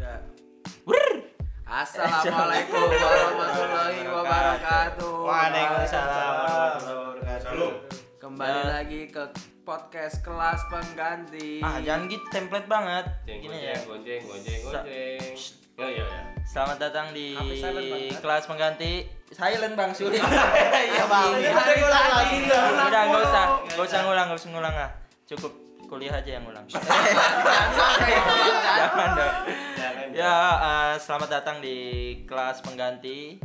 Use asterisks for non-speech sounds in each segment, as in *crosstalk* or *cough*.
tiga. Assalamualaikum warahmatullahi wabarakatuh. Waalaikumsalam warahmatullahi wabarakatuh. Kembali Ya. lagi ke podcast kelas pengganti. Ah, jangan gitu template banget. Jeng, Gini ya. gonceng, gonceng, Sa- gonceng. Ya, ya, ya. Selamat datang di silent kelas pengganti. Silent Bang Suri. *laughs* Iya bang. Iya, Hari lagi. Udah enggak usah, enggak usah ngulang, enggak usah ngulang ah. Cukup kuliah aja yang ngulang. *laughs* *laughs* Jangan dong. Ya, eh, selamat datang di kelas pengganti.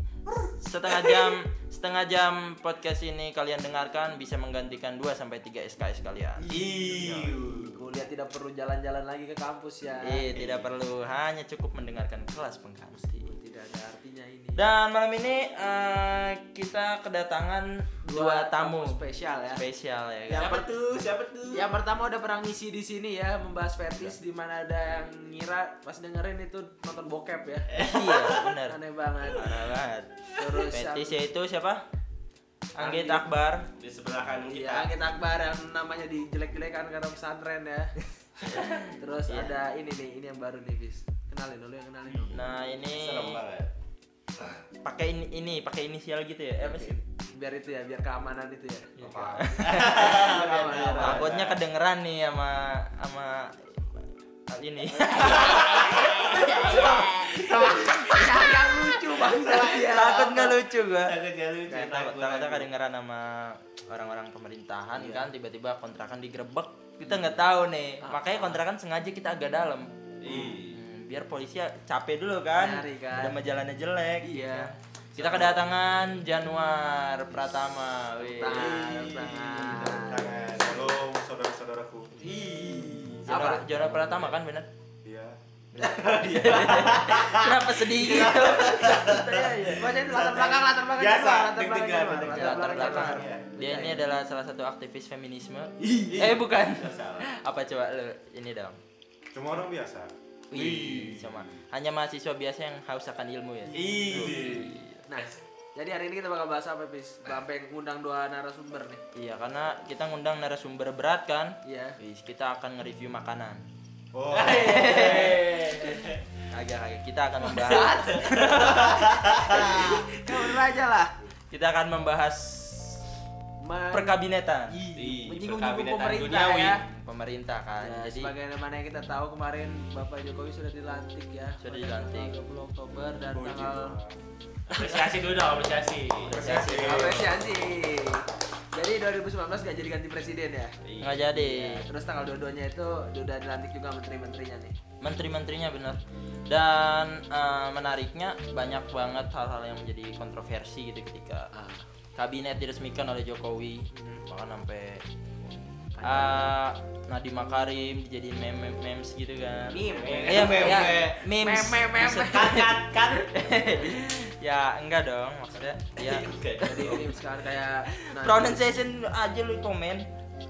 Setengah jam, setengah jam podcast ini kalian dengarkan bisa menggantikan 2 sampai 3 SKS kalian. Iu. Kuliah tidak perlu jalan-jalan lagi ke kampus ya. Eh, tidak perlu, hanya cukup mendengarkan kelas pengganti. Tidak ada artinya ini. Dan malam ini eh, kita kedatangan dua, tamu spesial ya. spesial ya. Yang kan? Siapa tuh? Siapa tuh? Yang pertama udah pernah ngisi di sini ya membahas fetis di mana ada yang ngira pas dengerin itu nonton bokep ya. *laughs* iya, benar. Aneh banget. Parah banget. Terus Fetis itu siapa? Anggit. Akbar. Di sebelah kanan kita. Iya, Anggit Akbar yang namanya dijelek-jelekan karena pesantren ya. *laughs* Terus Iya. ada ini nih, ini yang baru nih, Bis. Kenalin dulu yang kenalin dulu. Nah, ini Serem banget. Pakai ini, ini pakai inisial gitu ya. Eh, apa sih? Biar itu ya, biar keamanan itu ya. Iya. Apa? *laughs* Takutnya kedengeran nih sama sama ini. *laughs* Yang lucu banget ya. Takut nggak lucu gua. Takut gak lucu. Takut takutnya kedengeran sama orang-orang pemerintahan Iya. kan tiba-tiba kontrakan digerebek kita nggak tahu nih Ah. makanya kontrakan sengaja kita agak dalam Ih. Hmm, biar polisi ya capek dulu kan Nyari kan. udah mah jalannya jelek Iya. kita kedatangan Januar Pratama wih. Tangan. Halo saudara-saudaraku. Januar, Apa? Januar Pratama kan bener Iya. kenapa sedih gitu Baca itu latar belakang, latar belakang Biasa? Latar belakang. Latar belakang Latar gimana? belakang. dia ini adalah salah satu aktivis feminisme Ih. eh bukan apa coba lu ini dong Cuma orang biasa. Wih, sama hanya mahasiswa biasa yang haus akan ilmu ya. Ih. Nah, jadi hari ini kita bakal bahas apa, Bis? Sampai ngundang dua narasumber nih. Iya, karena kita ngundang narasumber berat kan. Iya. Wih, kita akan nge-review makanan. Oh. *laughs* Agak agak kita akan membahas *laughs* Kamu aja lah. kita akan membahas Men- perkabinetan Ih, menyinggung-nyinggung pemerintah duniawi. ya. Pemerintah kan. Ya, Jadi sebagaimana yang kita tahu kemarin Bapak Jokowi sudah dilantik ya. Sudah pada dilantik. tanggal 20 Oktober dan Puji tanggal. Apresiasi dulu dong, apresiasi. Apresiasi. apresiasi. Jadi 2019 gak jadi ganti presiden ya. Nggak jadi. Ya, terus tanggal 22-nya itu udah dilantik juga menteri-menterinya nih. Menteri-menterinya benar. Dan eh, menariknya banyak banget hal-hal yang menjadi kontroversi gitu ketika Ah. kabinet diresmikan oleh Jokowi Hmm. bahkan sampai ah Nadiem Makarim dijadiin meme memes gitu kan Meme. Iya, Meme. ya, memes Meme, meme. Kan, kan, *laughs* kan. ya enggak dong maksudnya ya *laughs* Oke. Jadi ini sekarang kayak nah, pronunciation aja lu komen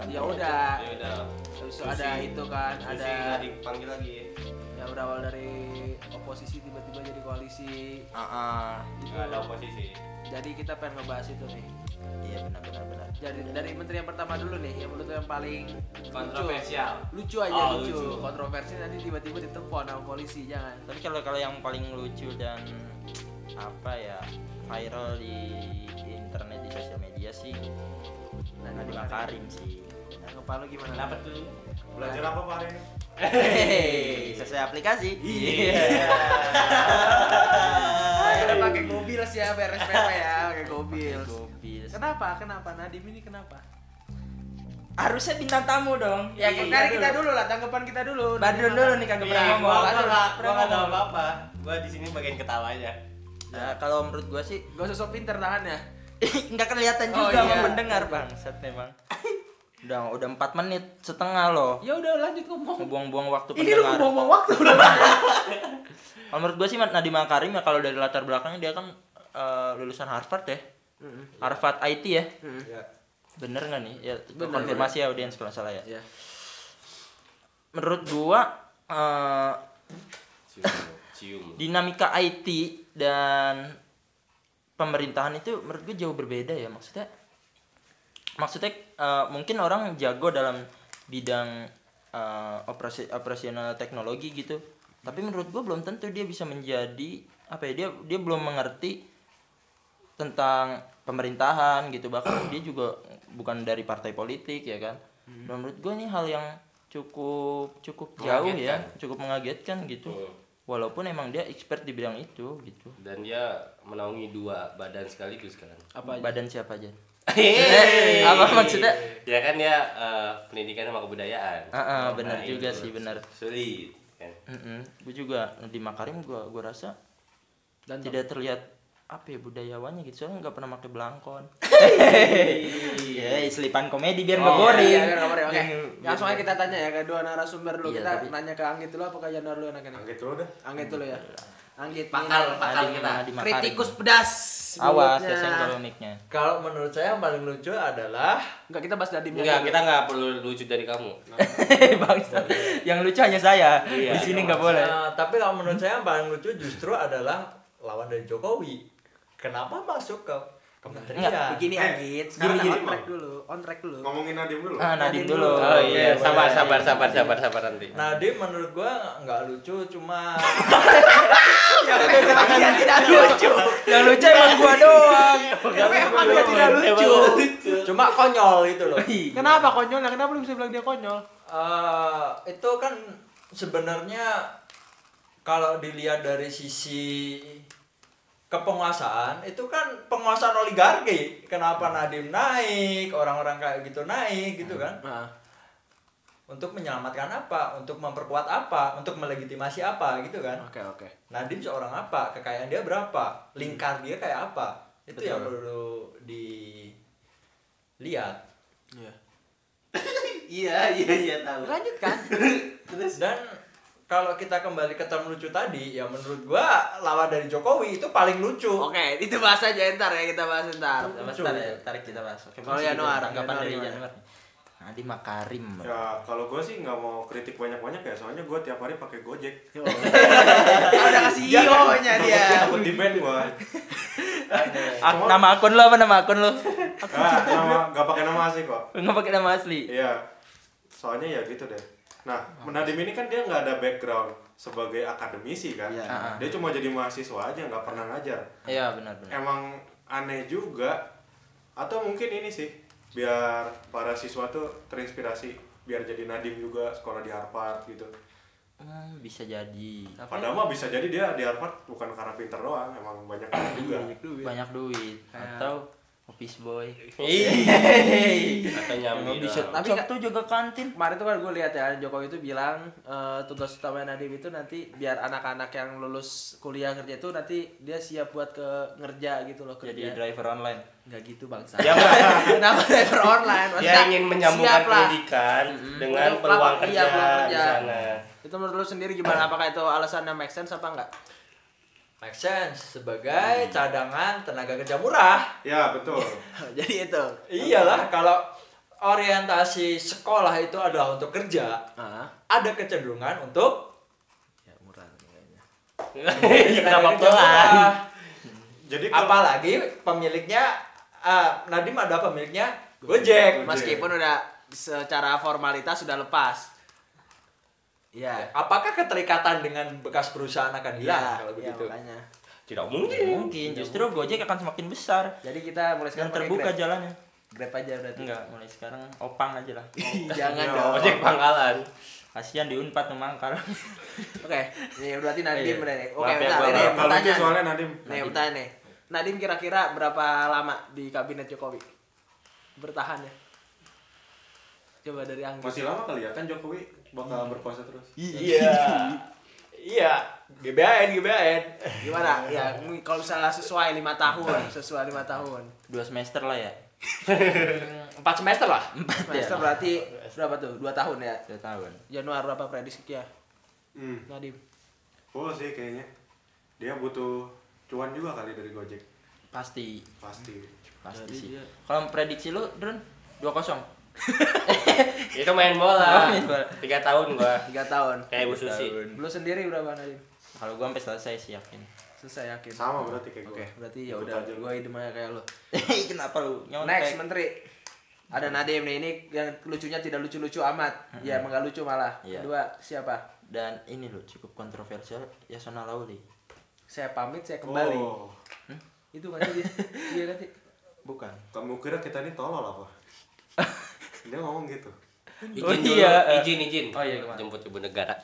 Ya udah. Ya udah. Terus ada itu kan, ada dipanggil lagi. Yang berawal dari oposisi tiba-tiba jadi koalisi. ah ah. Itu. Nggak ada oposisi. Jadi kita pengen ngebahas itu nih. iya benar benar benar Jadi dari menteri yang pertama dulu nih, yang menurut yang paling Kontroversial. lucu, lucu aja Oh, lucu. lucu. kontroversi nanti tiba-tiba ditelepon sama polisi jangan. tapi kalau kalau yang paling lucu dan apa ya viral di, di internet di sosial media sih Nadiem Makarim sih Tanggapan lo gimana? Kenapa tuh? Belajar apa Pak Hehehe, sesuai aplikasi Iya. Akhirnya pakai mobil sih ya, beres PP ya, pakai mobil. Kenapa? Kenapa? Nadim ini kenapa? harusnya bintang tamu dong Ya, Iya, dari kita dulu lah, tanggapan kita dulu. Badrun dulu nih kagak pernah Iya, ngomong gua Badrun, nggak, pernah gua tahu apa-apa. Gua di sini bagian ketawa aja. Nah, kalau menurut gua sih Gak usah sok pinter tangannya. *laughs* nggak kelihatan Oh, juga iya. sama pendengar bangsat memang udah udah empat menit setengah loh Ya udah lanjut ngomong. ngebuang-buang waktu Ini lu ngomong waktu lu. *laughs* kalau menurut gua sih Nadiem Makarim ya kalau dari latar belakangnya dia kan eh, lulusan Harvard ya Harvard IT ya Ya. bener nggak nih ya Bener, konfirmasi ya audiens kalau salah ya Ya. menurut gua eh, Cium. Cium. dinamika IT dan pemerintahan itu menurut gue jauh berbeda ya maksudnya maksudnya eh, mungkin orang jago dalam bidang eh, operasi operasional teknologi gitu tapi menurut gue belum tentu dia bisa menjadi apa ya dia dia belum mengerti tentang pemerintahan gitu bahkan dia juga bukan dari partai politik ya kan Hmm. Dan menurut gue ini hal yang cukup cukup jauh ya cukup mengagetkan gitu Hmm. walaupun emang dia expert di bidang itu gitu Dan dia menaungi dua badan sekaligus kan. Apa aja? badan siapa aja. Apa maksudnya Ya kan ya eh, pendidikan sama kebudayaan. ah, ah, benar Nah, juga itu sih benar Sulit kan. gue juga di Makarim gue gue rasa Dan tidak terlihat apa ya budayawannya gitu soalnya nggak pernah pakai belangkon ya *laughs* selipan komedi biar nggak Oh, boring iya, iya. Oke. Yang- Langsung aja kita tanya ya ke dua narasumber dulu. Iya, kita tapi- nanya ke Anggit dulu apa ke Januar dulu enaknya? Anggit dulu dah. Anggit dulu ya. Anggit Pakar, pakar Nadi- kita. Kritikus pedas. awas kesenggol mic-nya Kalau menurut saya yang paling lucu adalah Enggak kita bahas Nadim Enggak, kita nggak perlu lucu dari kamu. *laughs* Bangsa. yang lucu hanya saya Iya, di sini nggak boleh Nah, tapi kalau menurut saya yang paling lucu justru adalah lawan dari Jokowi. Kenapa masuk ke kementerian? Enggak, Begini Eh, Anggit, sekarang gini, on gini, track Bang. dulu, on track dulu. Ngomongin Nadim dulu. ah Nadim Nadim dulu dulu. Oh iya, Oke, sabar, boleh. sabar, sabar, sabar, sabar nanti. Nadim menurut gua nggak lucu cuma *laughs* Yang tidak lucu. yang lucu emang gua doang Emang dia tidak lucu. cuma konyol itu loh. Kenapa konyolnya? Kenapa lu bisa bilang dia konyol? Eh, itu kan sebenarnya kalau dilihat dari sisi kepenguasaan itu kan penguasaan oligarki. Kenapa Nadim naik, orang-orang kayak gitu naik gitu kan? Nah, Untuk menyelamatkan apa? Untuk memperkuat apa? Untuk melegitimasi apa gitu kan? oke oke. Nadim seorang apa? Kekayaan dia berapa? Lingkar dia kayak apa? Itu yang Betul. perlu dilihat. Iya. *laughs* Iya, iya, iya tahu. Lanjut kan? *laughs* Dan kalau kita kembali ke term lucu tadi, ya menurut gua lawan dari Jokowi itu paling lucu. Oke, itu bahas aja ntar ya kita bahas ntar. Bentar ya, tarik kita bahas. Oke, Kalau Januar, tanggapan dari gimana? Januar. Nadim Makarim. Ya kalau gue sih nggak mau kritik banyak-banyak ya, soalnya gue tiap hari pakai Gojek. *laughs* Udah kasih io-nya dia. Takut di band gue. *laughs* Ak- nama akun lo apa nama akun lo? Ah, nama nggak pakai nama asli kok. Nggak pakai nama asli. Iya. Soalnya ya gitu deh. Nah, Nadim ini kan dia nggak ada background sebagai akademisi kan. Ah. Dia cuma jadi mahasiswa aja, nggak pernah ngajar. Iya benar benar. Emang aneh juga. Atau mungkin ini sih, biar para siswa tuh terinspirasi, biar jadi Nadim juga sekolah di Harvard gitu. Hmm, bisa jadi. Padahal mah bisa jadi dia di Harvard bukan karena pinter doang, emang banyak juga. Banyak duit atau office boy. Nyambi bisa. Tapi nggak- tuh juga kantin. Kemarin tuh kan gue lihat ya Jokowi itu bilang eh, tugas utama Nadiem itu nanti biar anak-anak yang lulus kuliah kerja itu nanti dia siap buat ke ngerja gitu loh Jadi kerja. driver online. Enggak gitu bangsa. Dia nggak- *laughs* Kenapa driver online? Dia Maksudnya, ingin menyambungkan siap lah. pendidikan dengan peluang pelapor- kerja, iya, peluang di kerja. sana. Itu menurut lu sendiri gimana? Apakah itu alasannya make sense apa enggak? Make sense sebagai cadangan tenaga kerja murah. Ya, betul. *laughs* Jadi itu. Iyalah kalau orientasi sekolah itu adalah untuk kerja, Ah, ada kecenderungan untuk ya murah kayaknya. *laughs* Kenapa pelan? *laughs* Jadi kalau- Apalagi pemiliknya ah, Nadim ada pemiliknya Gojek. Meskipun udah secara formalitas sudah lepas. Iya. Apakah keterikatan dengan bekas perusahaan akan hilang Iya, kalau iya, begitu? makanya. Tidak mungkin. Mungkin justru Gojek akan semakin besar Jadi kita mulai dan sekarang pakai terbuka Grab. jalannya. Grab aja berarti. Enggak, mulai sekarang opang aja lah. *laughs* Jangan Iya. dong. Ojek pangkalan. Kasihan di Unpad memangkal. *laughs* Oke, ini berarti Nadim Iya. nih. Oke, ya, bentar, gua ini pertanyaan. soalnya Nadim. Nih, pertanyaan nih. Nadim kira-kira berapa lama di kabinet Jokowi? Bertahan ya? Coba dari Anggi. Masih lama kali ya kan Jokowi bakal berkuasa terus. Iya. Iya, GBAN, GBAN. Gimana? Ya, kalau misalnya sesuai lima tahun, sesuai lima tahun. Dua semester lah ya. *laughs* Empat semester lah. Empat ya. Semester berarti berapa tuh? Dua tahun ya? Dua tahun. Januari berapa prediksi ya? Hmm. Nadim. Full sih kayaknya. Dia butuh cuan juga kali dari Gojek. Pasti. Pasti. Pasti Jadi sih. Kalau prediksi lu, Drun, 2-0. *laughs* Itu main bola. Oh, main bola. Tiga tahun gua. Tiga tahun. Kayak Bu Susi. Lu sendiri berapa Nadim? Kalau gua sampai selesai sih yakin. Selesai yakin. Sama berarti kayak Oke, gue. berarti ya udah gua hidup aja kayak lu. *laughs* Kenapa lu? Nyontek. Next menteri. Ada Nadim nih ini yang lucunya tidak lucu-lucu amat. Ya, emang nggak lucu malah. Iya. Kedua siapa? dan ini loh cukup kontroversial Yasona Lauli Saya pamit, saya kembali. Oh, Itu kan dia. *laughs* Iya kan bukan kamu kira kita ini tolol apa? Dia ngomong gitu. Izin Oh, dulu, iya, eh. izin izin. Oh, iya, ke mana? Jemput ibu negara.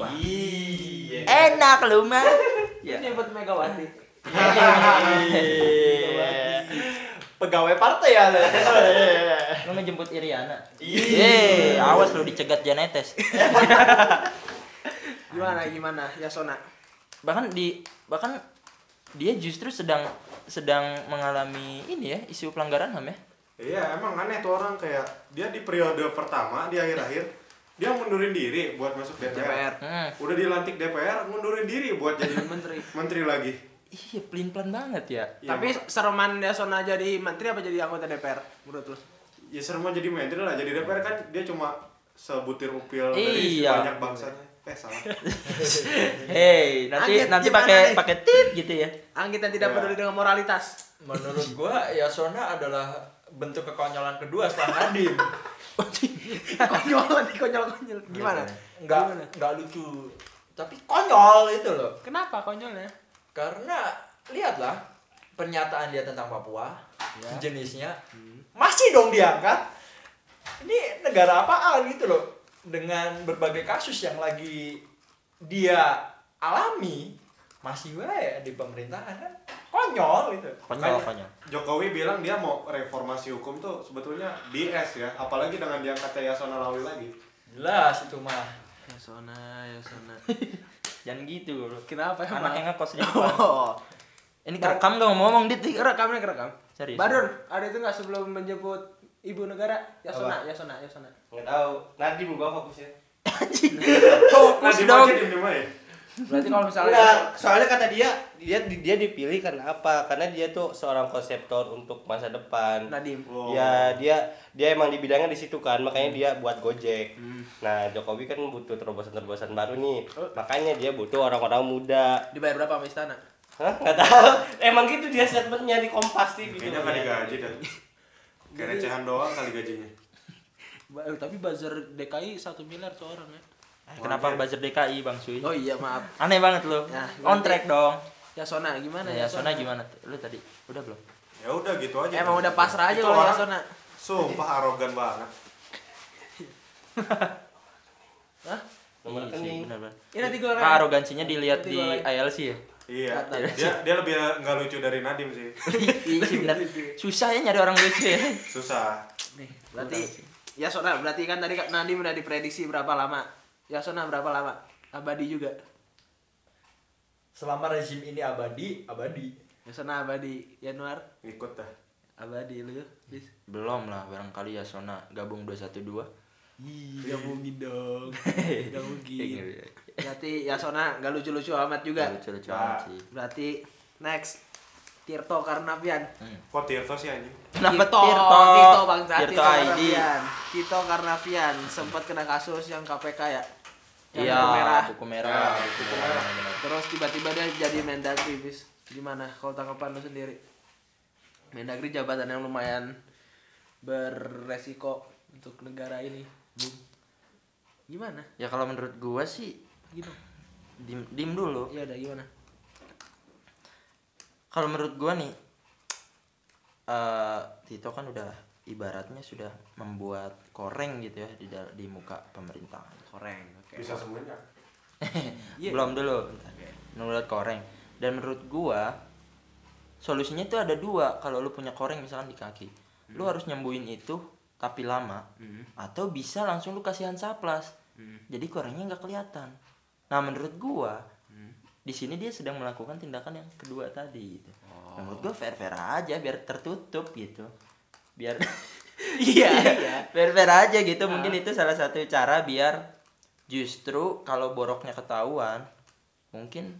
Iya. enak lu mah Ini nyebut Megawati. Pegawai partai ya. Lu ngejemput Iriana eh awas lu dicegat Janetes *laughs* Gimana gimana Yasona? bahkan di bahkan dia justru sedang sedang mengalami ini ya isu pelanggaran ham ya Iya, emang aneh tuh orang kayak dia di periode pertama di akhir-akhir dia mundurin diri buat masuk DPR. DPR. hmm. Udah dilantik DPR, mundurin diri buat jadi *laughs* Menteri. menteri lagi. iya pelin pelan banget ya Ya, Tapi sereman Yasona jadi menteri apa jadi anggota DPR menurut lu? ya serem jadi menteri lah. Jadi DPR kan dia cuma sebutir upil dari Iya. banyak bangsa. Eh salah. *laughs* Hey, nanti Anggit nanti pakai pakai tip gitu ya. Anggit yang tidak Ya. peduli dengan moralitas. Menurut gua Yasona adalah bentuk kekonyolan kedua setelah Nadim. konyol nih konyol konyol. Gimana? Enggak enggak lucu. Tapi konyol itu loh. Kenapa konyolnya? Karena lihatlah pernyataan dia tentang Papua, Ya. jenisnya masih dong diangkat. Ini negara apaan gitu loh. Dengan berbagai kasus yang lagi dia alami, masih wae di pemerintahan kan konyol itu. Konyol konyol. Jokowi bilang dia mau reformasi hukum tuh sebetulnya BS ya, apalagi dengan diangkatnya Yasona Lawli lagi. Jelas itu mah. Yasona, Yasona. *laughs* Jangan gitu loh. Kenapa emang? Anak yang ngekos di *laughs* depan. Oh. Ini kerekam dong ngomong dit. Kerekamnya kerekam. Serius. Badun, ada itu nggak sebelum menjemput ibu negara? Yasona, Yasona, Yasona. Nggak tahu. Nadim gua fokusnya. Fokus *laughs* Nah, dong. aja diem aja. Berarti kalau misalnya Enggak, soalnya kata dia dia dia dipilih karena apa? Karena dia tuh seorang konseptor untuk masa depan. Nadim. Oh. Ya dia dia emang di bidangnya di situ kan, makanya dia buat Gojek. Hmm. Nah Jokowi kan butuh terobosan-terobosan baru nih, makanya dia butuh orang-orang muda. Dibayar berapa sama istana? Hah? Nggak tahu. *laughs* Emang gitu dia statementnya di Kompas TV. Kayaknya nggak digaji dah. Kayak recehan doang kali gajinya. Tapi buzzer DKI satu miliar seorang ya. Kenapa buzzer DKI Bang Sui? Oh iya maaf. Aneh banget lu. Nah, On track dong. Yasona gimana Nah, Yasona gimana? Lu tadi udah belum? Ya udah gitu aja. Emang udah pasrah aja kalau orang Yasona. Sumpah arogan banget. *laughs* Hah? Nomor Iya sih, rekening. benar-benar. Ini nanti gue Ah, arogansinya dilihat di. ILC ya. Iya. Dia dia lebih nggak lucu dari Nadim sih. Iya benar. Susah ya nyari orang lucu ya. Susah. Nih, berarti Yasona berarti kan tadi Kak Nadim udah diprediksi berapa lama? Yasona berapa lama? Abadi juga. Selama rezim ini abadi, abadi. Yasona abadi. Januar Ngikut dah. abadi lu. Bis. Belum lah barangkali Yasona gabung 212. Ih, gak mungkin dong. *laughs* Gak mungkin. Iya, Berarti Yasona gak lucu-lucu amat juga. Lucu-lucu Nah. amat sih. Berarti next Tirto Karnavian. Kok Tirto sih anjing? Kenapa Tito, Tirto? Tito Bang Tirto Tito ID. Karnavian. Tito Karnavian sempat kena kasus yang KPK ya. Iya, buku merah. buku merah. Ya, buku merah. benar. Terus tiba-tiba dia jadi Mendagri, bis. Gimana kalau tanggapan lu sendiri? Mendagri jabatan yang lumayan beresiko untuk negara ini. Bung. Gimana? Ya kalau menurut gua sih Gitu. dim, dim dulu. Iya udah gimana? Kalau menurut gua nih eh Tito kan udah ibaratnya sudah membuat koreng gitu ya di di muka pemerintahan. Koreng. Bisa semuanya. *laughs* Iya. Belum dulu. Menurut koreng. Dan menurut gua solusinya itu ada dua kalau lu punya koreng misalkan di kaki. Lu harus nyembuhin itu tapi lama Hmm. atau bisa langsung lu kasih hansaplas. Jadi korengnya nggak kelihatan. Nah, menurut gua di sini dia sedang melakukan tindakan yang kedua tadi gitu. Nah, menurut gua fair-fair aja biar tertutup gitu. Biar *laughs* *laughs* Iya, iya. fair-fair aja gitu. Mungkin itu salah satu cara biar justru kalau boroknya ketahuan mungkin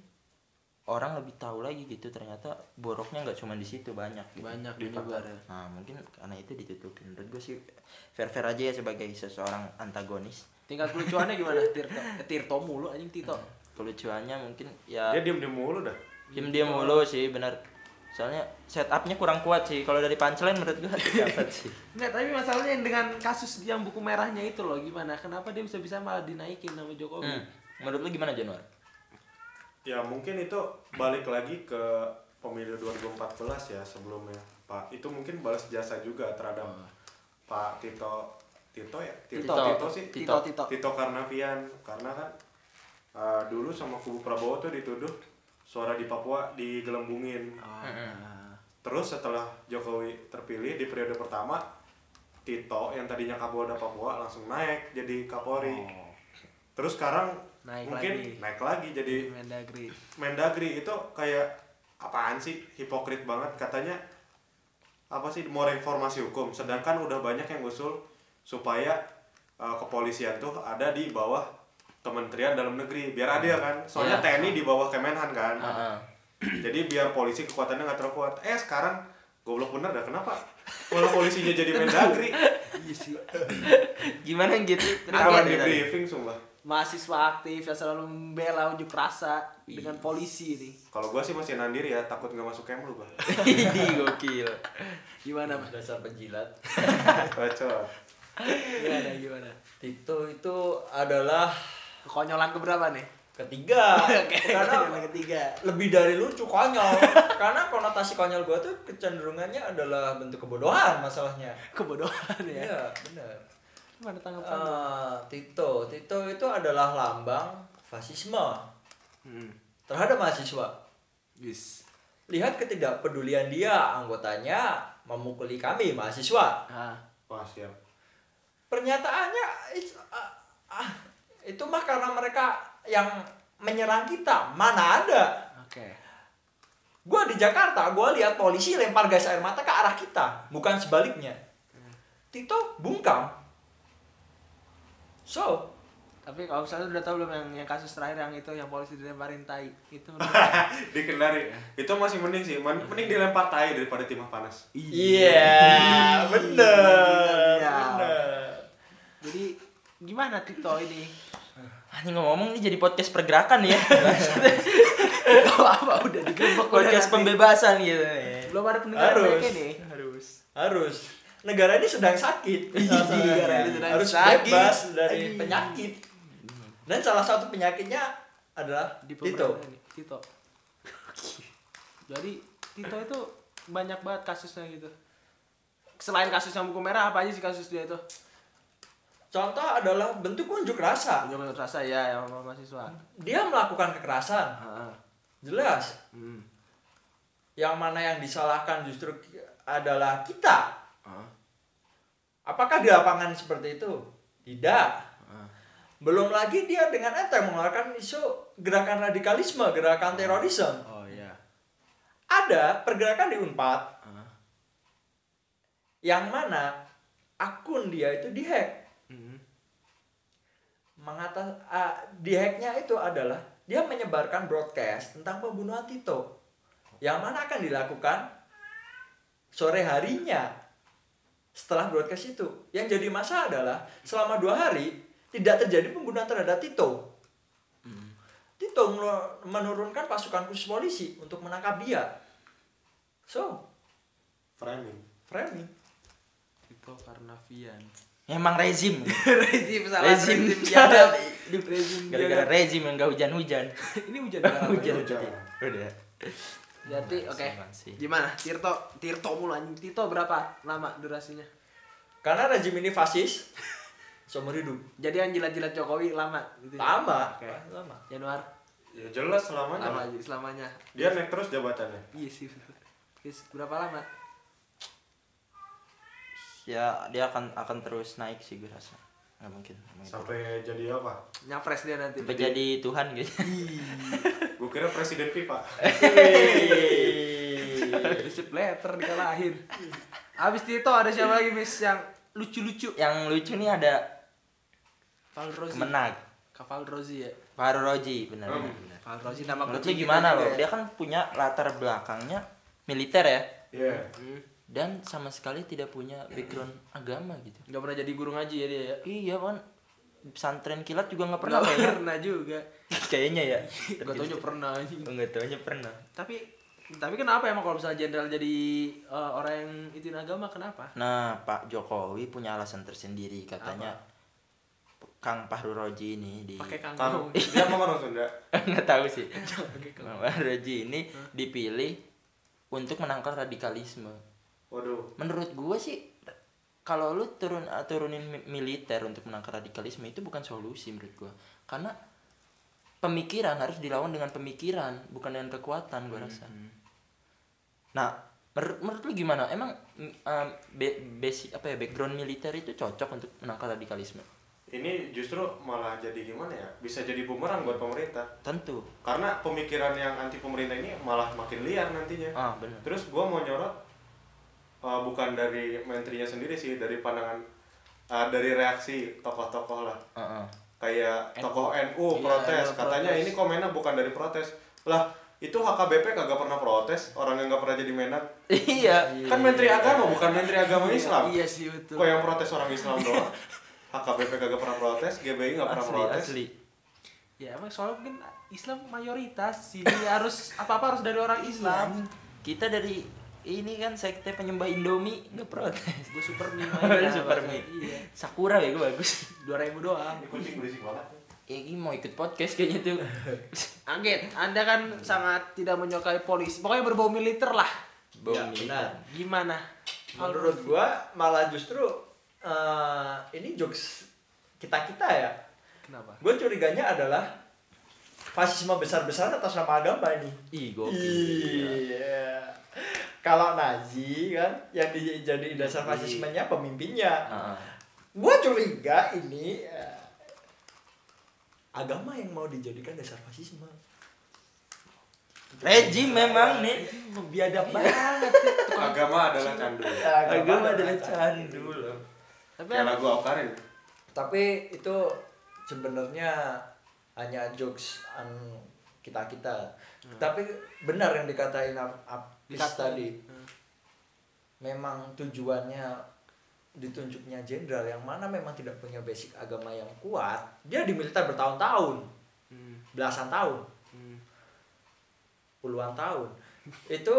orang lebih tahu lagi gitu ternyata boroknya nggak cuma di situ banyak gitu. Banyak Di tempat- ya. Nah, mungkin karena itu ditutupin. Menurut gue sih fair-fair aja ya sebagai seseorang antagonis. Tingkat kelucuannya gimana? Tirto. Eh, Tirto mulu anjing Tito. Kelucuannya mungkin ya Dia diem-diem mulu dah. diem diem mulu sih bener. Soalnya setupnya kurang kuat sih. Kalau dari punchline menurut gue dapat *laughs* sih. Enggak, tapi masalahnya dengan kasus yang buku merahnya itu loh gimana? Kenapa dia bisa bisa malah dinaikin sama Jokowi? Hmm. Menurut lu gimana Januar? Ya mungkin itu balik lagi ke pemilu 2014 ya sebelumnya Pak. Itu mungkin balas jasa juga terhadap Pak Tito Tito ya Tito Tito. Tito, sih Tito Tito. Tito Karnavian karena kan uh, dulu sama kubu Prabowo tuh dituduh suara di Papua digelembungin. Ah. Terus setelah Jokowi terpilih di periode pertama Tito yang tadinya Kapolda Papua langsung naik jadi Kapolri. Terus sekarang Naik mungkin lagi. naik lagi jadi Mendagri. Mendagri itu kayak apaan sih hipokrit banget katanya apa sih mau reformasi hukum sedangkan udah banyak yang usul supaya uh, kepolisian tuh ada di bawah Kementerian Dalam Negeri biar adil kan soalnya Iya. TNI di bawah Kemenhan kan Heeh. *clears throat* jadi biar polisi kekuatannya nggak terlalu kuat eh sekarang goblok bener dah kenapa malah polisinya jadi Mendagri *laughs* Iya sih. *clears throat* Gimana gitu? kawan di briefing sumpah Mahasiswa aktif yang selalu membela unjuk rasa dengan polisi nih. kalau gua sih masih nandir ya takut nggak masuk Kemlu gua *laughs* Idi gokil. Gimana, Mas? dasar penjilat bacot Gimana, gimana? Tito itu adalah Kekonyolan keberapa nih? ketiga *laughs* karena yang ketiga. lebih dari lucu konyol karena konotasi konyol gua tuh kecenderungannya adalah bentuk kebodohan masalahnya Kebodohan ya. iya benar Gimana tanggapan? Eh, Tito Tito itu adalah lambang fasisme Hmm. terhadap mahasiswa Yes. lihat ketidakpedulian dia anggotanya memukuli kami mahasiswa Ah, wah siap pernyataannya it's- ah, itu mah karena mereka yang menyerang kita. Mana ada. Oke. gua di Jakarta gua lihat polisi lempar gas air mata ke arah kita bukan sebaliknya. Tito bungkam. So Tapi kalau misalnya udah tahu belum yang yang kasus terakhir yang itu yang polisi dilemparin tai? Itu menurut *laughs* di Kendari itu masih mending sih. Men- mending dilempar tai daripada timah panas. Iya. Bener. Iya. bener. Jadi gimana Tito ini? Anjing ngomong ini jadi podcast pergerakan ya. *laughs* Gak apa udah digembok podcast pembebasan gitu ya. Belum ada pendengar Harus. nih. Harus. harus negara ini sedang sakit negara ini sedang harus sakit. bebas dari Aduh. penyakit dan salah satu penyakitnya adalah di Tito ini. Tito. Jadi Tito itu banyak banget kasusnya gitu. Selain kasus yang buku merah apa aja sih kasus dia itu? Contoh adalah bentuk unjuk rasa Unjuk rasa ya yang mahasiswa. dia melakukan kekerasan Heeh. jelas Hmm. yang mana yang disalahkan justru adalah kita Heeh. apakah di lapangan seperti itu tidak Heeh. belum lagi dia dengan enteng mengeluarkan isu gerakan radikalisme gerakan terorisme Oh iya. ada pergerakan di Unpad yang mana akun dia itu dihack. Mengatas ah, dihacknya itu adalah dia menyebarkan broadcast tentang pembunuhan Tito. Yang mana akan dilakukan sore harinya setelah broadcast itu. Yang jadi masalah adalah selama dua hari tidak terjadi pembunuhan terhadap Tito. Tito melu- menurunkan pasukan khusus polisi untuk menangkap dia. So framing. framing. Tito Karnavian. Emang rezim. *laughs* rezim salah rezim biadab. rezim *laughs* Gara-gara rezim yang gak hujan-hujan. *laughs* Ini hujan. Hujan. Hujan. Udah. Jadi oke. Masih. Gimana? Tirto, Tirto mulu anjing. Tito berapa lama durasinya? karena rezim ini fasis seumur hidup Jadi yang jilat-jilat Jokowi lama gitu. ya? lama lama Januar ya jelas selamanya lama aja selamanya. dia naik terus jabatannya Iya sih. Berapa lama? Ya dia akan akan terus naik sih gue rasa. Nggak mungkin. mungkin. sampai jadi apa Nyapres dia nanti. Sampai jadi Tuhan gitu. gue kira presiden FIFA *laughs* Receipt letter dikalahin. Abis Tito ada siapa lagi Miss yang lucu-lucu? Yang lucu nih ada Val Rozi. Kemenag. Kaval Rozi ya. Faru Roji benar Oh. benar. benar. Val Rozi nama Menurut kucing gimana loh? ya. Dia kan punya latar belakangnya militer ya Iya Hmm. Dan sama sekali tidak punya background agama gitu. Nggak pernah jadi guru ngaji ya dia ya. Iya kan pesantren kilat juga nggak pernah Nggak pernah juga. *laughs* kayaknya ya. Gak taunya pernah anjing. Enggak taunya pernah. Tapi tapi kenapa emang kalau misalnya jenderal jadi eh, orang yang itin agama kenapa? Nah, Pak Jokowi punya alasan tersendiri katanya Kang Fahru Roji ini di pakai Kang, *laughs* dia ngomong orang Sunda. *laughs* nggak tahu sih. Kang Roji ini dipilih untuk menangkal radikalisme Waduh. menurut gue sih kalau lu turun uh, turunin mi- militer untuk menangkal radikalisme itu bukan solusi menurut gue karena pemikiran harus dilawan dengan pemikiran bukan dengan kekuatan gue rasa nah menurut, menurut lu gimana emang um, be- basic apa ya background militer itu cocok untuk menangkal radikalisme Ini justru malah jadi gimana ya? Bisa jadi bumerang buat pemerintah. tentu Karena pemikiran yang anti pemerintah ini malah makin liar nantinya. ah benar Terus gua mau nyorot uh, bukan dari menterinya sendiri sih, dari pandangan uh, dari reaksi tokoh-tokoh lah. Ah, ah. Kayak NU. tokoh NU Iya, protes, NU katanya protes. ini komennya bukan dari protes. Lah, itu HKBP kagak pernah protes, orang yang nggak pernah jadi menak. iya Kan menteri agama bukan menteri agama Islam. iya sih betul Kok yang protes orang Islam doang? *laughs* HKBP kagak pernah protes, GBI nggak pernah asli protes. asli ya emang soalnya mungkin Islam mayoritas sini harus apa apa harus dari orang Islam kita dari ini kan sekte penyembah Indomie nggak protes *laughs* gue super mie *laughs* Super mie. iya Sakura ya gue bagus *laughs* dua ribu doang kucing berisik banget. ya ini mau ikut podcast kayaknya tuh Angget, Anda kan sangat tidak menyukai polisi. Pokoknya berbau militer lah. Bau Ya, militer. benar. Gimana? Menurut gua malah justru eh, ini jokes kita-kita ya. Kenapa? Gue curiganya adalah fasisme besar-besaran atas nama agama ini. ih gokil Iya. Kalau Nazi kan yang dijadi dasar fasismenya pemimpinnya. Ah. Gue curiga ini eh, agama yang mau dijadikan dasar fasisme. rejim memang nih Biadab banget. *laughs* Agama adalah candu. agama adalah candu loh Tapi Kayak lagu Awkarin. Tapi itu sebenarnya hanya jokes an kita kita. Tapi benar yang dikatain Ap- Apis tadi. Hmm. Memang tujuannya ditunjuknya jenderal yang mana memang tidak punya basic agama yang kuat. Dia di militer bertahun-tahun, Hmm, belasan tahun, hmm. puluhan tahun. *laughs* Itu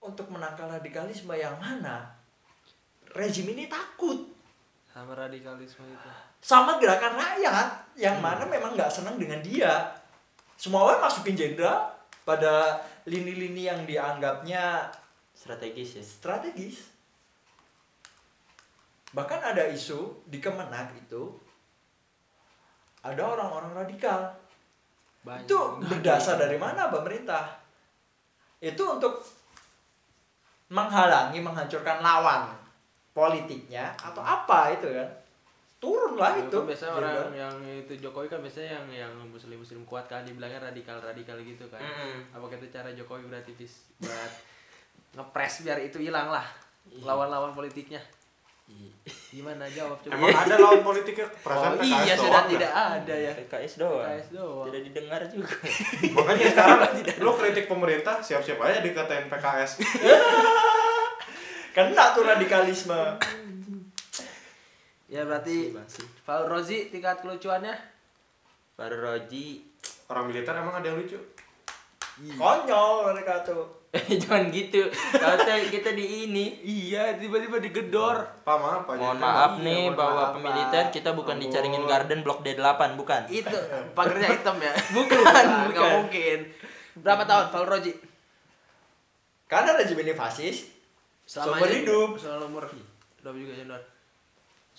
untuk menangkal radikalisme yang mana rezim ini takut sama radikalisme itu. sama gerakan rakyat yang Hmm. mana memang nggak senang dengan dia semua orang masukin jenderal pada lini-lini yang dianggapnya strategis ya? strategis. Bahkan ada isu di Kemenak itu ada orang-orang radikal. Banyak. itu berdasar dari mana pemerintah. Itu untuk menghalangi menghancurkan lawan politiknya atau apa itu kan turunlah Ya, itu kan biasanya orang jenderal. yang itu Jokowi kan biasanya yang yang muslim muslim kuat kan dibilangnya radikal radikal gitu kan. Mm-mm. Apa itu cara Jokowi berarti bis buat *laughs* ngepres biar itu hilang lah lawan-lawan politiknya. Gimana jawab coba? Emang ada lawan politiknya perasaan oh, PKS iya doang sudah dah. tidak ada ya. PKS doang PKS doang. tidak didengar juga *laughs* Makanya sekarang lu kritik pemerintah siap-siap aja dikatain PKS. *laughs* kena tuh radikalisme Ya berarti. Paul Rozi tingkat kelucuannya Baru Roji Orang militer emang ada yang lucu. konyol mereka tuh *laughs* jangan gitu kata kita di ini iya tiba-tiba digedor Pak maaf Pak. mohon maaf Iya, nih bahwa maaf, pemiliter Pak. kita bukan Ampun. dicaringin garden blok D8 bukan itu pagernya hitam ya *laughs* Bukan, nggak bukan. mungkin berapa tahun Paul Rozi karena rezim ini fasis Selamanya hidup. Seumur umur hidup juga Jendor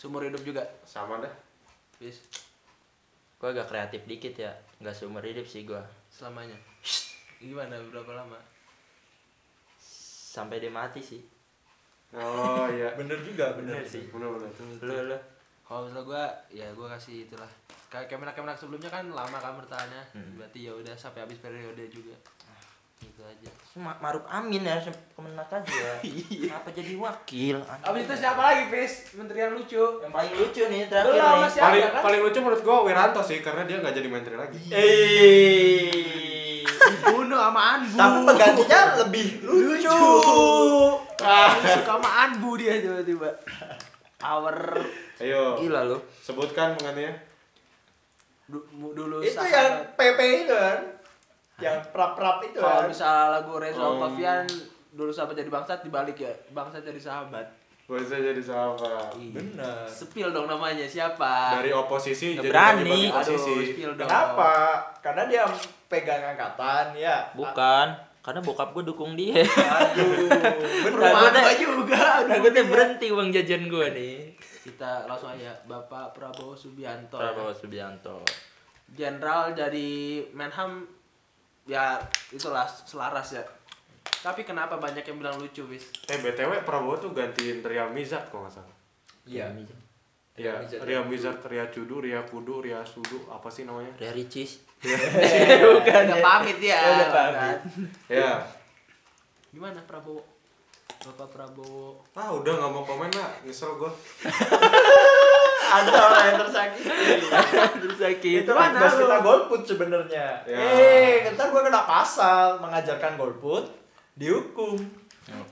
seumur hidup juga. Sama dah. bis gue agak kreatif dikit ya. Nggak seumur hidup sih gue selamanya. Gimana? Berapa lama? Sampai dia mati sih. Oh iya. *laughs* bener juga bener. Bener sih. Bener-bener. lu lu. Kalau misalnya gue ya gue kasih itulah. Kayak kemenak kemenak sebelumnya kan lama kan bertahannya. Hmm. berarti ya udah sampai habis periode juga gitu aja. Ma Maruf Amin ya kemenak aja. *laughs* Kenapa jadi wakil? Abis itu siapa lagi bis menteri yang lucu. Yang paling lucu nih terakhir lah nih. masih ada Paling kan? paling lucu menurut gua Wiranto sih karena dia nggak jadi menteri lagi. eh dibunuh sama Anbu. Tapi penggantinya lebih lucu. Ah, suka sama Anbu dia tiba-tiba. Power. Ayo. gila lu. Sebutkan penggantinya. dulu itu sahabat. yang PP itu kan yang prap prap itu kalau kan misalnya lagu Reza Oh. Octavian dulu sahabat jadi bangsat dibalik ya bangsat jadi sahabat bisa jadi sahabat Bener. Sepil dong namanya siapa? dari oposisi Nggak jadi berani. bagi-bagi Aduh, spill dong. Kenapa? Karena dia pegang angkatan ya. Bukan, karena bokap gue dukung dia. Aduh, Udah- gua juga. Udah gue berhenti uang jajan gue nih. Kita langsung aja Bapak Prabowo Subianto. ya. Prabowo Subianto. Jenderal jadi Menham ya itulah selaras ya. Tapi kenapa banyak yang bilang lucu, Wis? eh btw Prabowo tuh gantiin Ria Mizat kok nggak salah Iya. Iya, Mizat. Ria Mizat, Ria Cudu, Ria Kudu, Ria Sudu, apa sih namanya? Ria Ricis. *laughs* Bukan. Udah pamit ya. Udah pamit. Ya, Gimana Prabowo? Bapak Prabowo. ah udah nggak mau komen lah, nyesel gue. *laughs* Ada orang yang tersakiti. Tersakit. Itu kan tugas kita golput sebenarnya. Ya. Eh, ntar gua kena pasal mengajarkan golput dihukum.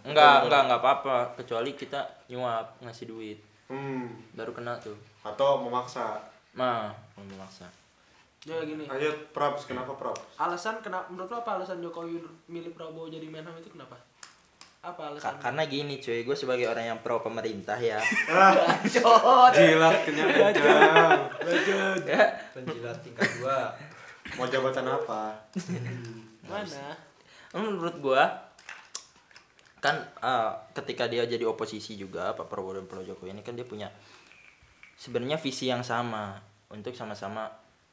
Enggak, enggak, enggak apa-apa. Kecuali kita nyuap, ngasih duit. Hmm, Baru kena tuh. atau memaksa. Mau memaksa. Ya gini. Lanjut, Prabs, kenapa Prabs? Alasan kenapa menurut lo apa alasan Jokowi milih Prabowo jadi Menham itu kenapa? Apa Ka- alasan? karena gini cuy, gue sebagai orang yang pro pemerintah ya. Jilat kenyang kenyang. ya Penjilat tingkat dua. Mau jabatan apa? Mana? menurut gue kan eh, ketika dia jadi oposisi juga Pak Prabowo dan Pak Jokowi ini kan dia punya sebenarnya visi yang sama untuk sama-sama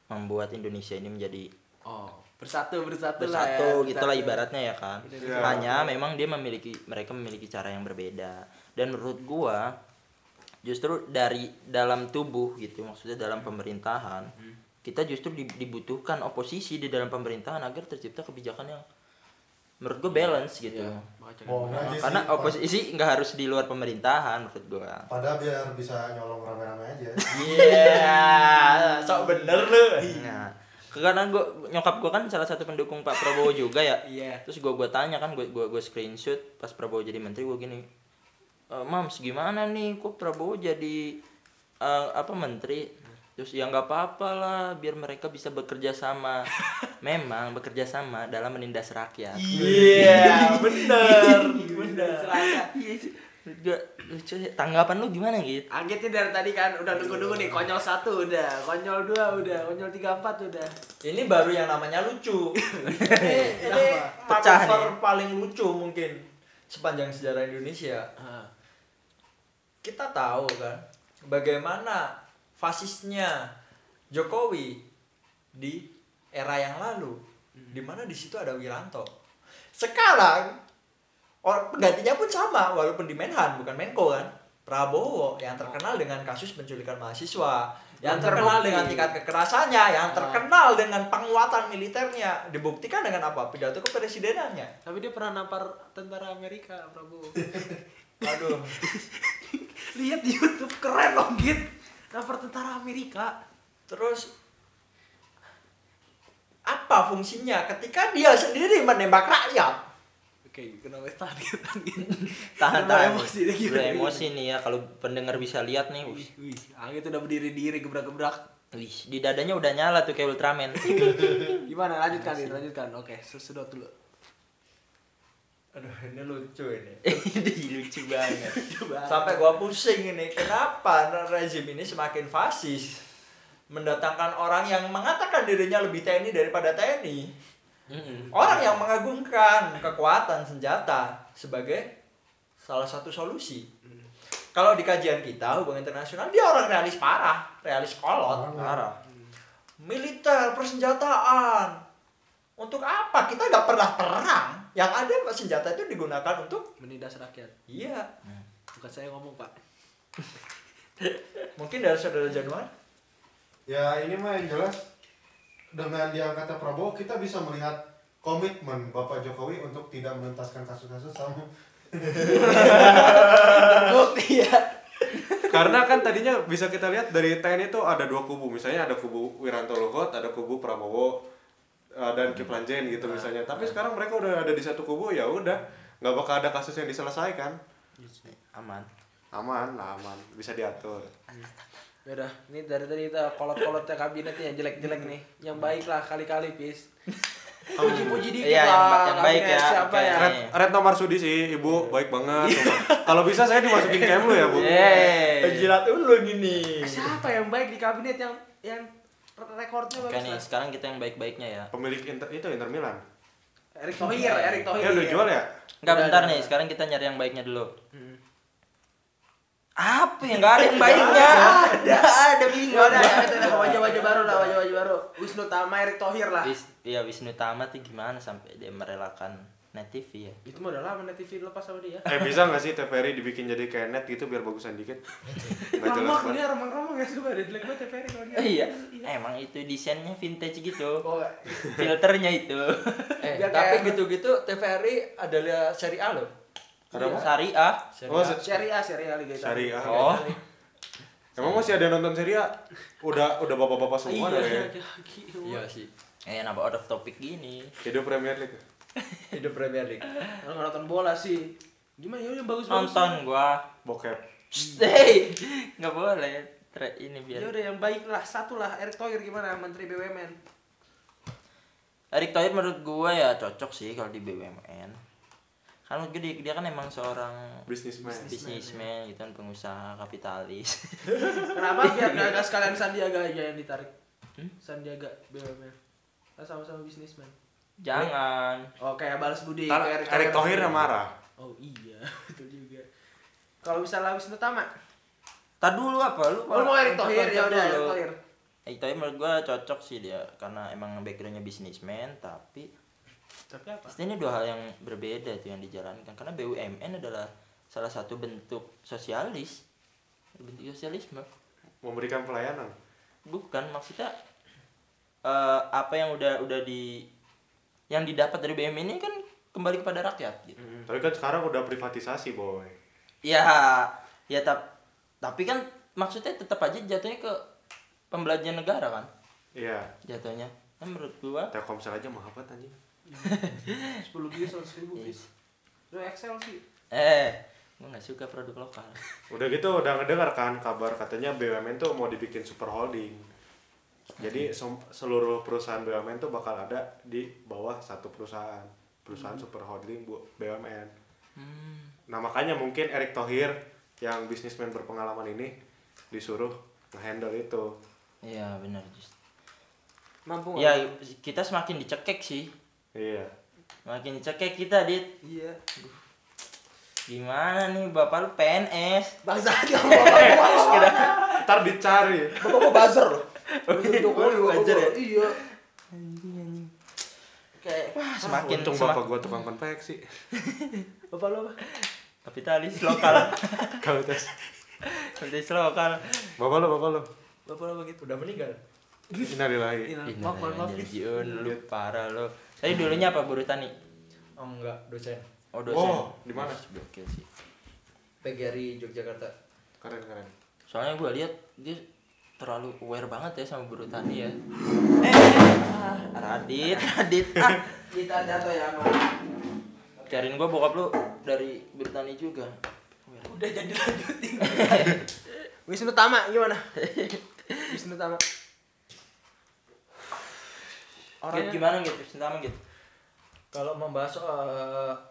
membuat Indonesia ini menjadi Oh, bersatu bersatu, lah ya. bersatu gitu lah ibaratnya ya kan Iya. hanya memang dia memiliki mereka memiliki cara yang berbeda dan menurut gua justru dari dalam tubuh gitu maksudnya dalam pemerintahan kita justru di- dibutuhkan oposisi di dalam pemerintahan agar tercipta kebijakan yang menurut gua balance gitu Iya. Bohong aja sih. karena oposisi nggak harus di luar pemerintahan menurut gua Padahal biar bisa nyolong rame-rame aja. Iya, sok bener lu. nah karena gua nyokap gua kan salah satu pendukung Pak Prabowo juga ya *laughs* Iya. terus gua gua tanya kan gua gua, gua screenshot pas Prabowo jadi menteri gua gini e, mams gimana nih kok Prabowo jadi eh, apa menteri terus ya nggak apa-apa lah biar mereka bisa bekerja sama *laughs* memang bekerja sama dalam menindas rakyat Iya, bener. *laughs* Bener. Gua, lucu tanggapan lu gimana gitu Anggitnya dari tadi kan udah nunggu-nunggu nih konyol satu udah, konyol dua udah, konyol tiga empat udah. Ini baru yang namanya lucu. *laughs* ini ini Pecah nih. paling lucu mungkin sepanjang sejarah Indonesia. Ah, Kita tahu kan bagaimana fasisnya Jokowi di era yang lalu, di mana di situ ada Wiranto. Sekarang orang penggantinya pun sama, walaupun di Menhan bukan Menko kan. Prabowo yang terkenal dengan kasus penculikan mahasiswa, yang terkenal dengan tingkat kekerasannya, yang terkenal dengan penguatan militernya, dibuktikan dengan apa? Pidato kepresidenannya. Tapi dia pernah nampar tentara Amerika, Prabowo. *laughs* Aduh, *laughs* Lihat di YouTube keren loh, Git. Nampar tentara Amerika. terus apa fungsinya ketika dia sendiri menembak rakyat? Oke, kenapa tahan gitu? tahan tahan emosi deh, gimana? emosi nih ya kalau pendengar bisa lihat nih wih, Wih, Anggit udah berdiri-diri gebrak-gebrak. wih, di dadanya udah nyala tuh kayak Ultraman *laughs* Gimana? Lanjutkan, Dit, lanjutkan. Oke, sedot dulu. Aduh, ini lucu ini. *laughs* ini *laughs* lucu banget Sampai gua pusing ini. Kenapa rezim ini semakin fasis? Mendatangkan orang yang mengatakan dirinya lebih TNI daripada TNI. Orang yang mengagungkan kekuatan senjata sebagai salah satu solusi. Kalau di kajian kita hubungan internasional dia orang realis parah, realis kolot. parah militer persenjataan untuk apa kita nggak pernah perang yang ada senjata itu digunakan untuk Menindas rakyat. iya Bukan saya ngomong, Pak. mungkin dari saudara Januar Ya ini mah yang jelas dengan diangkatnya Prabowo kita bisa melihat komitmen Bapak Jokowi untuk tidak menuntaskan kasus-kasus sama Bukti *laughs* ya. Karena kan tadinya bisa kita lihat dari TNI itu ada dua kubu, misalnya ada kubu Wiranto Luhut, ada kubu Prabowo uh, dan Kiflan Zain gitu misalnya. Tapi sekarang mereka udah ada di satu kubu, ya udah nggak bakal ada kasus yang diselesaikan. aman Aman lah, aman, bisa diatur. Ya udah, ini dari tadi kita kolot-kolotnya kabinetnya yang jelek-jelek nih. Yang baik lah kali-kali, Pis. *laughs* puji-puji dikit Iya, yang lah ba- yang baik kabinet ya, siapa oke. ya Red, Red nomor sudi sih, ibu baik banget. Kalau bisa saya dimasukin camp lu ya bu. Yeay. Jilat dulu gini. siapa yang baik di kabinet yang yang rekornya Oke bagus nih, lah sekarang kita yang baik-baiknya ya. Pemilik Inter itu Inter Milan. Erick Thohir Erick Thohir Ya udah jual ya? Enggak bentar nih, sekarang kita nyari yang baiknya dulu. Hmm. Apa yang enggak ada yang baiknya? Ada, ada bingung. Ya udah, ya itu udah wajah-wajah baru lah, wajah-wajah baru. Wisnu Tama, Erick Thohir lah. Wis, iya Wisnu Tama tuh gimana sampai dia merelakan Net TV ya? Itu mah udah lama net TV lepas sama dia. Eh bisa nggak sih TVRI dibikin jadi kayak net gitu biar bagusan dikit? *laughs* Nggak jelas Ramah banget. dia remang-remang ya coba ada jelek banget TVRI kalau dia. Iya, emang itu desainnya vintage gitu. Oh, Filternya itu. Eh, tapi kayak- gitu-gitu TVRI adalah seri A loh. Kenapa? Syariah. Seri Oh, Syariah, Syariah Liga Italia. Syariah. Oh. Emang masih ada nonton seri A? Udah udah bapak-bapak semua Iya, ya. lagi-lagi. Iya sih. Eh, nambah out of topic gini. Hidup Premier League. Hidup Premier League. *laughs* Kalau nonton bola sih. Gimana ya yang bagus Nonton gua. Bokep. Hey, nggak boleh. Tre ini Ya biar. udah yang baik lah, satu lah Erick Thohir gimana Menteri BUMN. Erick Thohir menurut gua ya cocok sih kalau di BUMN. Kan gua dia, dia kan emang seorang Bisnisman. bisnismen gitu kan pengusaha kapitalis. *laughs* Kenapa biar nggak nggak sekalian Sandiaga aja yang ditarik? Hmm? Sandiaga BUMN. Kan sama-sama bisnismen. Jangan. Oh kayak balas budi kayak Erick Thohir yang marah. Oh iya, *laughs* itu juga. Kalau misalnya Wisnu Tama, Tar dulu apa lu? lu mau Erick Thohir ya udah dulu. Erick Thohir. Erick Thohir menurut gua cocok sih dia karena emang backgroundnya bisnismen tapi Tapi apa? Pasti ini dua hal yang berbeda tuh yang dijalankan karena BUMN adalah salah satu bentuk sosialis bentuk sosialisme Memberikan pelayanan. bukan maksudnya eh, apa yang udah udah di yang didapat dari BUMN ini kan kembali kepada rakyat gitu Tapi kan sekarang udah privatisasi boy. ya ya tap, tapi kan maksudnya tetap aja jatuhnya ke pembelajaran negara kan Iya. jatuhnya kan menurut gua Telkomsel aja mahal banget anjing. 10 giga 100 ribu bis. Lu Excel sih. eh gua nggak suka produk lokal Udah gitu udah ngedengar kan kabar katanya BUMN tuh mau dibikin super holding. Jadi sem- seluruh perusahaan BUMN tuh bakal ada di bawah satu perusahaan. Perusahaan super holding Bu- BUMN. hmm. Nah makanya mungkin Erick Thohir yang bisnismen berpengalaman ini disuruh ngehandle itu. iya benar Just. Mampu ya kita semakin dicekek sih Iya. makin dicekek kita dit Iya. gimana nih bapak lu PNS Bangsa dia *laughs* ngomong Ntar dicari. Bapak gua buzzer loh. Jokowi *laughs* Oh, buzzer ya? Iya. Kayak semakin Untung bapak gua tukang konveksi. *laughs* bapak lu apa? kapitalis lokal Kalau tes. kapitalis lokal Bapak lo, bapak lo. Bapak lu apa gitu? Udah meninggal. Innalillahi. Ini maaf maaf lu parah lu saya dulunya apa buru tani Oh enggak, dosen. oh dosen Oh, di mana? Gokil sih PGRI Yogyakarta. Keren keren. soalnya gue lihat dia terlalu aware banget ya sama buru tani ya eh, ah, Radit Radit ah Kita jatuh ya, cariin gue bokap lu dari buru tani juga Udah jadi lanjutin. *laughs* Wisnu Tama gimana? *laughs* Wisnu Tama. Git, gimana gitu sentama gitu Kalau membahas soal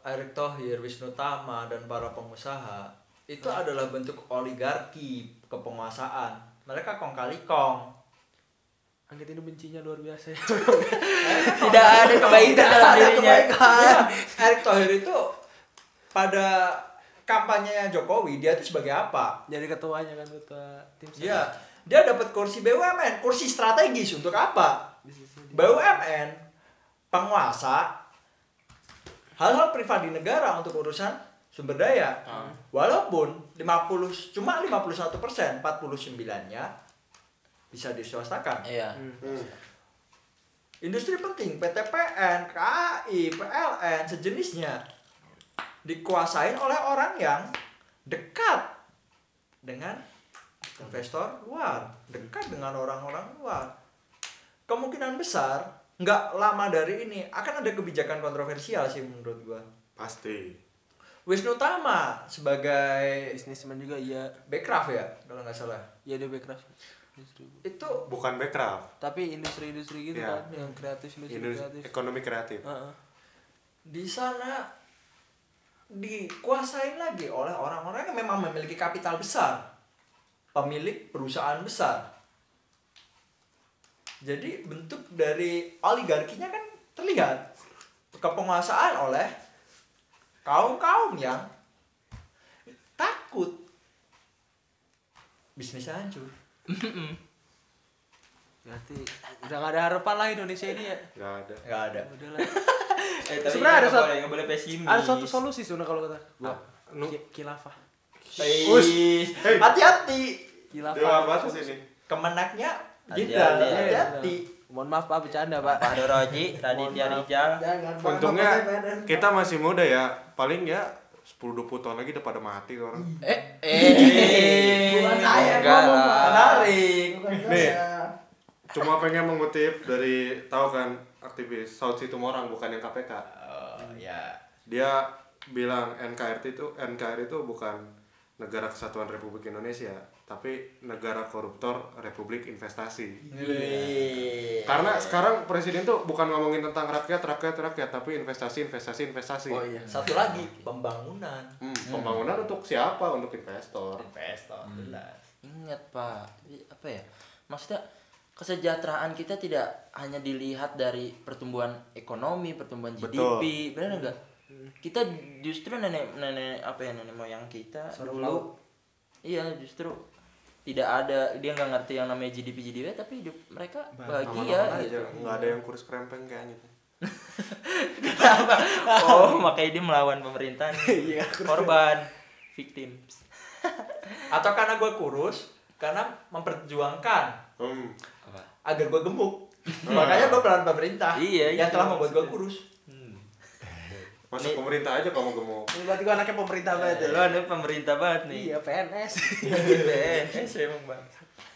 Erick Thohir, Wisnu Tama dan para pengusaha, itu adalah bentuk oligarki kepenguasaan. Mereka kong kali kong. Anggit ini bencinya luar biasa ya. *laughs* tidak ada kebaikan dalam dirinya Ya, Erick Thohir itu pada kampanyenya Jokowi dia itu sebagai apa? Jadi ketuanya kan ketua tim. Dia dia dapat kursi BUMN, kursi strategis untuk apa? BUMN penguasa hal-hal privasi negara untuk urusan sumber daya. Walaupun 50 cuma 51 persen, 49-nya bisa diswastakan. iya Industri penting, PTPN, KAI, PLN, sejenisnya dikuasain oleh orang yang dekat dengan investor luar, dekat dengan orang-orang luar. Kemungkinan besar nggak lama dari ini akan ada kebijakan kontroversial sih menurut gua. Pasti. Wisnu Tama sebagai Bisnismen juga iya. Backcraft ya kalau nggak salah. Iya dia backcraft. itu bukan backcraft Tapi industri-industri gitu Iya. kan, yang kreatif industri Industri- kreatif. ekonomi kreatif Heeh. di sana dikuasain lagi oleh orang-orang yang memang memiliki kapital besar, pemilik perusahaan besar. Jadi bentuk dari oligarkinya kan terlihat kepenguasaan oleh kaum-kaum yang takut bisnisnya hancur. Berarti udah gak ada harapan lah Indonesia ini ya. nggak ada Nggak ada. Udah lah. *laughs* Eh, tapi Sebenarnya ada suatu- boleh, boleh pesimis. Ada suatu solusi sebenarnya kalau kata gua. Nu- Ki- Kilafah. Hati-hati. Kilafah. Dewa batas ini Kemenaknya Hati-hati. Jenderal, Iya, hati-hati. Mohon maaf Pak bercanda Pak. Pak Doroji, Raditya Rijal. Untungnya kita masih muda ya paling ya 10-20 tahun lagi udah pada mati tuh orang Eh, eh. Bukan saya enggak. Menarik. nih cuma pengen mengutip dari tahu kan aktivis Saud Situmorang bukan yang KPK Oh, ya. dia bilang NKRI itu NKRI itu bukan negara kesatuan Republik Indonesia tapi negara koruptor Republik Investasi Wih. karena sekarang presiden tuh bukan ngomongin tentang rakyat rakyat rakyat tapi investasi investasi investasi Oh iya. Satu lagi, pembangunan. Hmm, pembangunan untuk siapa untuk investor Investor, jelas. Ingat Pak, apa ya? Maksudnya kesejahteraan kita tidak hanya dilihat dari pertumbuhan ekonomi, pertumbuhan Betul. GDP, benar enggak? Kita justru nenek nenek apa ya nenek moyang kita Sorong dulu, iya justru tidak ada dia nggak ngerti yang namanya GDP GDP tapi hidup mereka bahagia gitu. nggak ada yang kurus krempeng kayaknya tuh *laughs* Kenapa? Oh, makanya dia melawan pemerintahan. *laughs* Iya, Korban, victims. *laughs* Atau karena gue kurus, karena memperjuangkan hmm. agar gue gemuk. Makanya gue melawan pemerintah Iya, yang iya, telah membuat gue kurus. Masuk pemerintah aja kamu gemuk Ini berarti gua anaknya pemerintah banget ya. Lo ada pemerintah banget nih. Iya, PNS. PNS emang bang.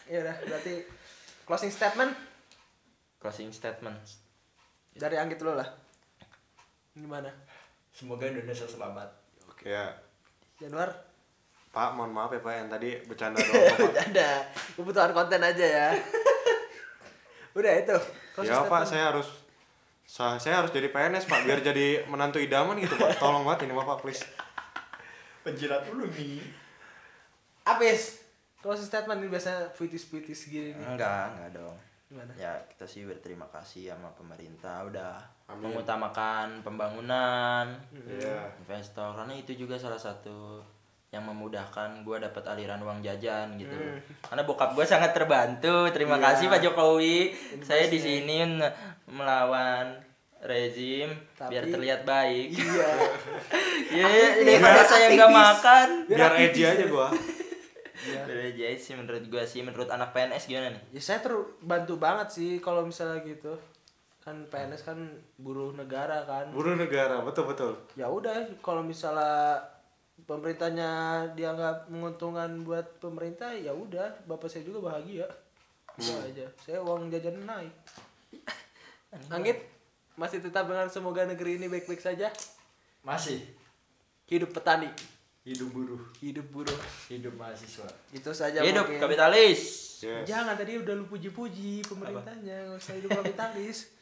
Ya udah, berarti closing statement Closing statement. dari Anggit dulu lah. Gimana? Semoga Indonesia selamat. oke ya Januar? Pak mohon maaf ya Pak yang tadi bercanda *laughs* doang Bercanda. Kebutuhan konten aja ya. *laughs* udah itu. Closing ya Pak statement. saya harus saya, saya harus jadi PNS Pak biar jadi menantu idaman gitu Pak tolong banget ini Pak please Penjilat dulu nih. Abis. Closing statement ini biasa puitis-puitis gini nih. Enggak, enggak dong. Gimana? Ya kita sih berterima kasih sama pemerintah udah Amin. mengutamakan pembangunan, Iya investor karena itu juga salah satu yang memudahkan gue dapat aliran uang jajan gitu. Karena bokap gue sangat terbantu. Terima Iya. kasih pak jokowi. Saya di sini melawan rezim biar Tapi- terlihat baik. Iya. *laughs* ya daripada saya nggak makan. Biar edgy aja gua. Biar aja sih menurut gue sih. Menurut anak PNS gimana nih? Ya saya terbantu banget sih kalau misalnya gitu. Kan PNS kan buruh negara kan. buruh negara betul betul Ya udah kalau misalnya pemerintahnya dia nggak menguntungkan buat pemerintah ya udah bapak saya juga bahagia. Itu aja. Saya uang jajan naik. Anggit masih tetap dengan semoga negeri ini baik-baik saja. Masih Hidup petani, hidup buruh, hidup buruh. hidup mahasiswa. Itu saja hidup mungkin. kapitalis yes. Jangan tadi udah lu puji-puji pemerintahnya, nggak usah hidup kapitalis. *laughs*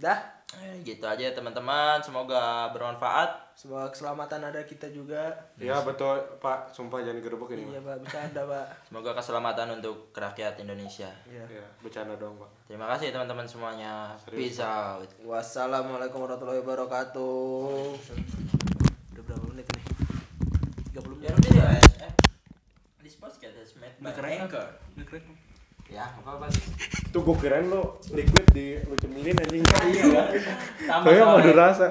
Dah, Eh, gitu aja ya, teman-teman semoga bermanfaat semoga keselamatan ada kita juga. ya betul Pak sumpah jangan digerebek ini Iya Pak. bercanda pak. semoga keselamatan untuk rakyat Indonesia Iya. ya bercanda dong Pak terima kasih teman-teman semuanya peace out Wassalamualaikum warahmatullahi wabarakatuh. Udah berapa menit ini? 30 menit. Ya udah ya. Eh, This podcast is made by Anchor. Ya, apa apa tuh gue kirain lo liquid di lu cemilin anjing Iya. Tambah Kayaknya soalnya. madu rasa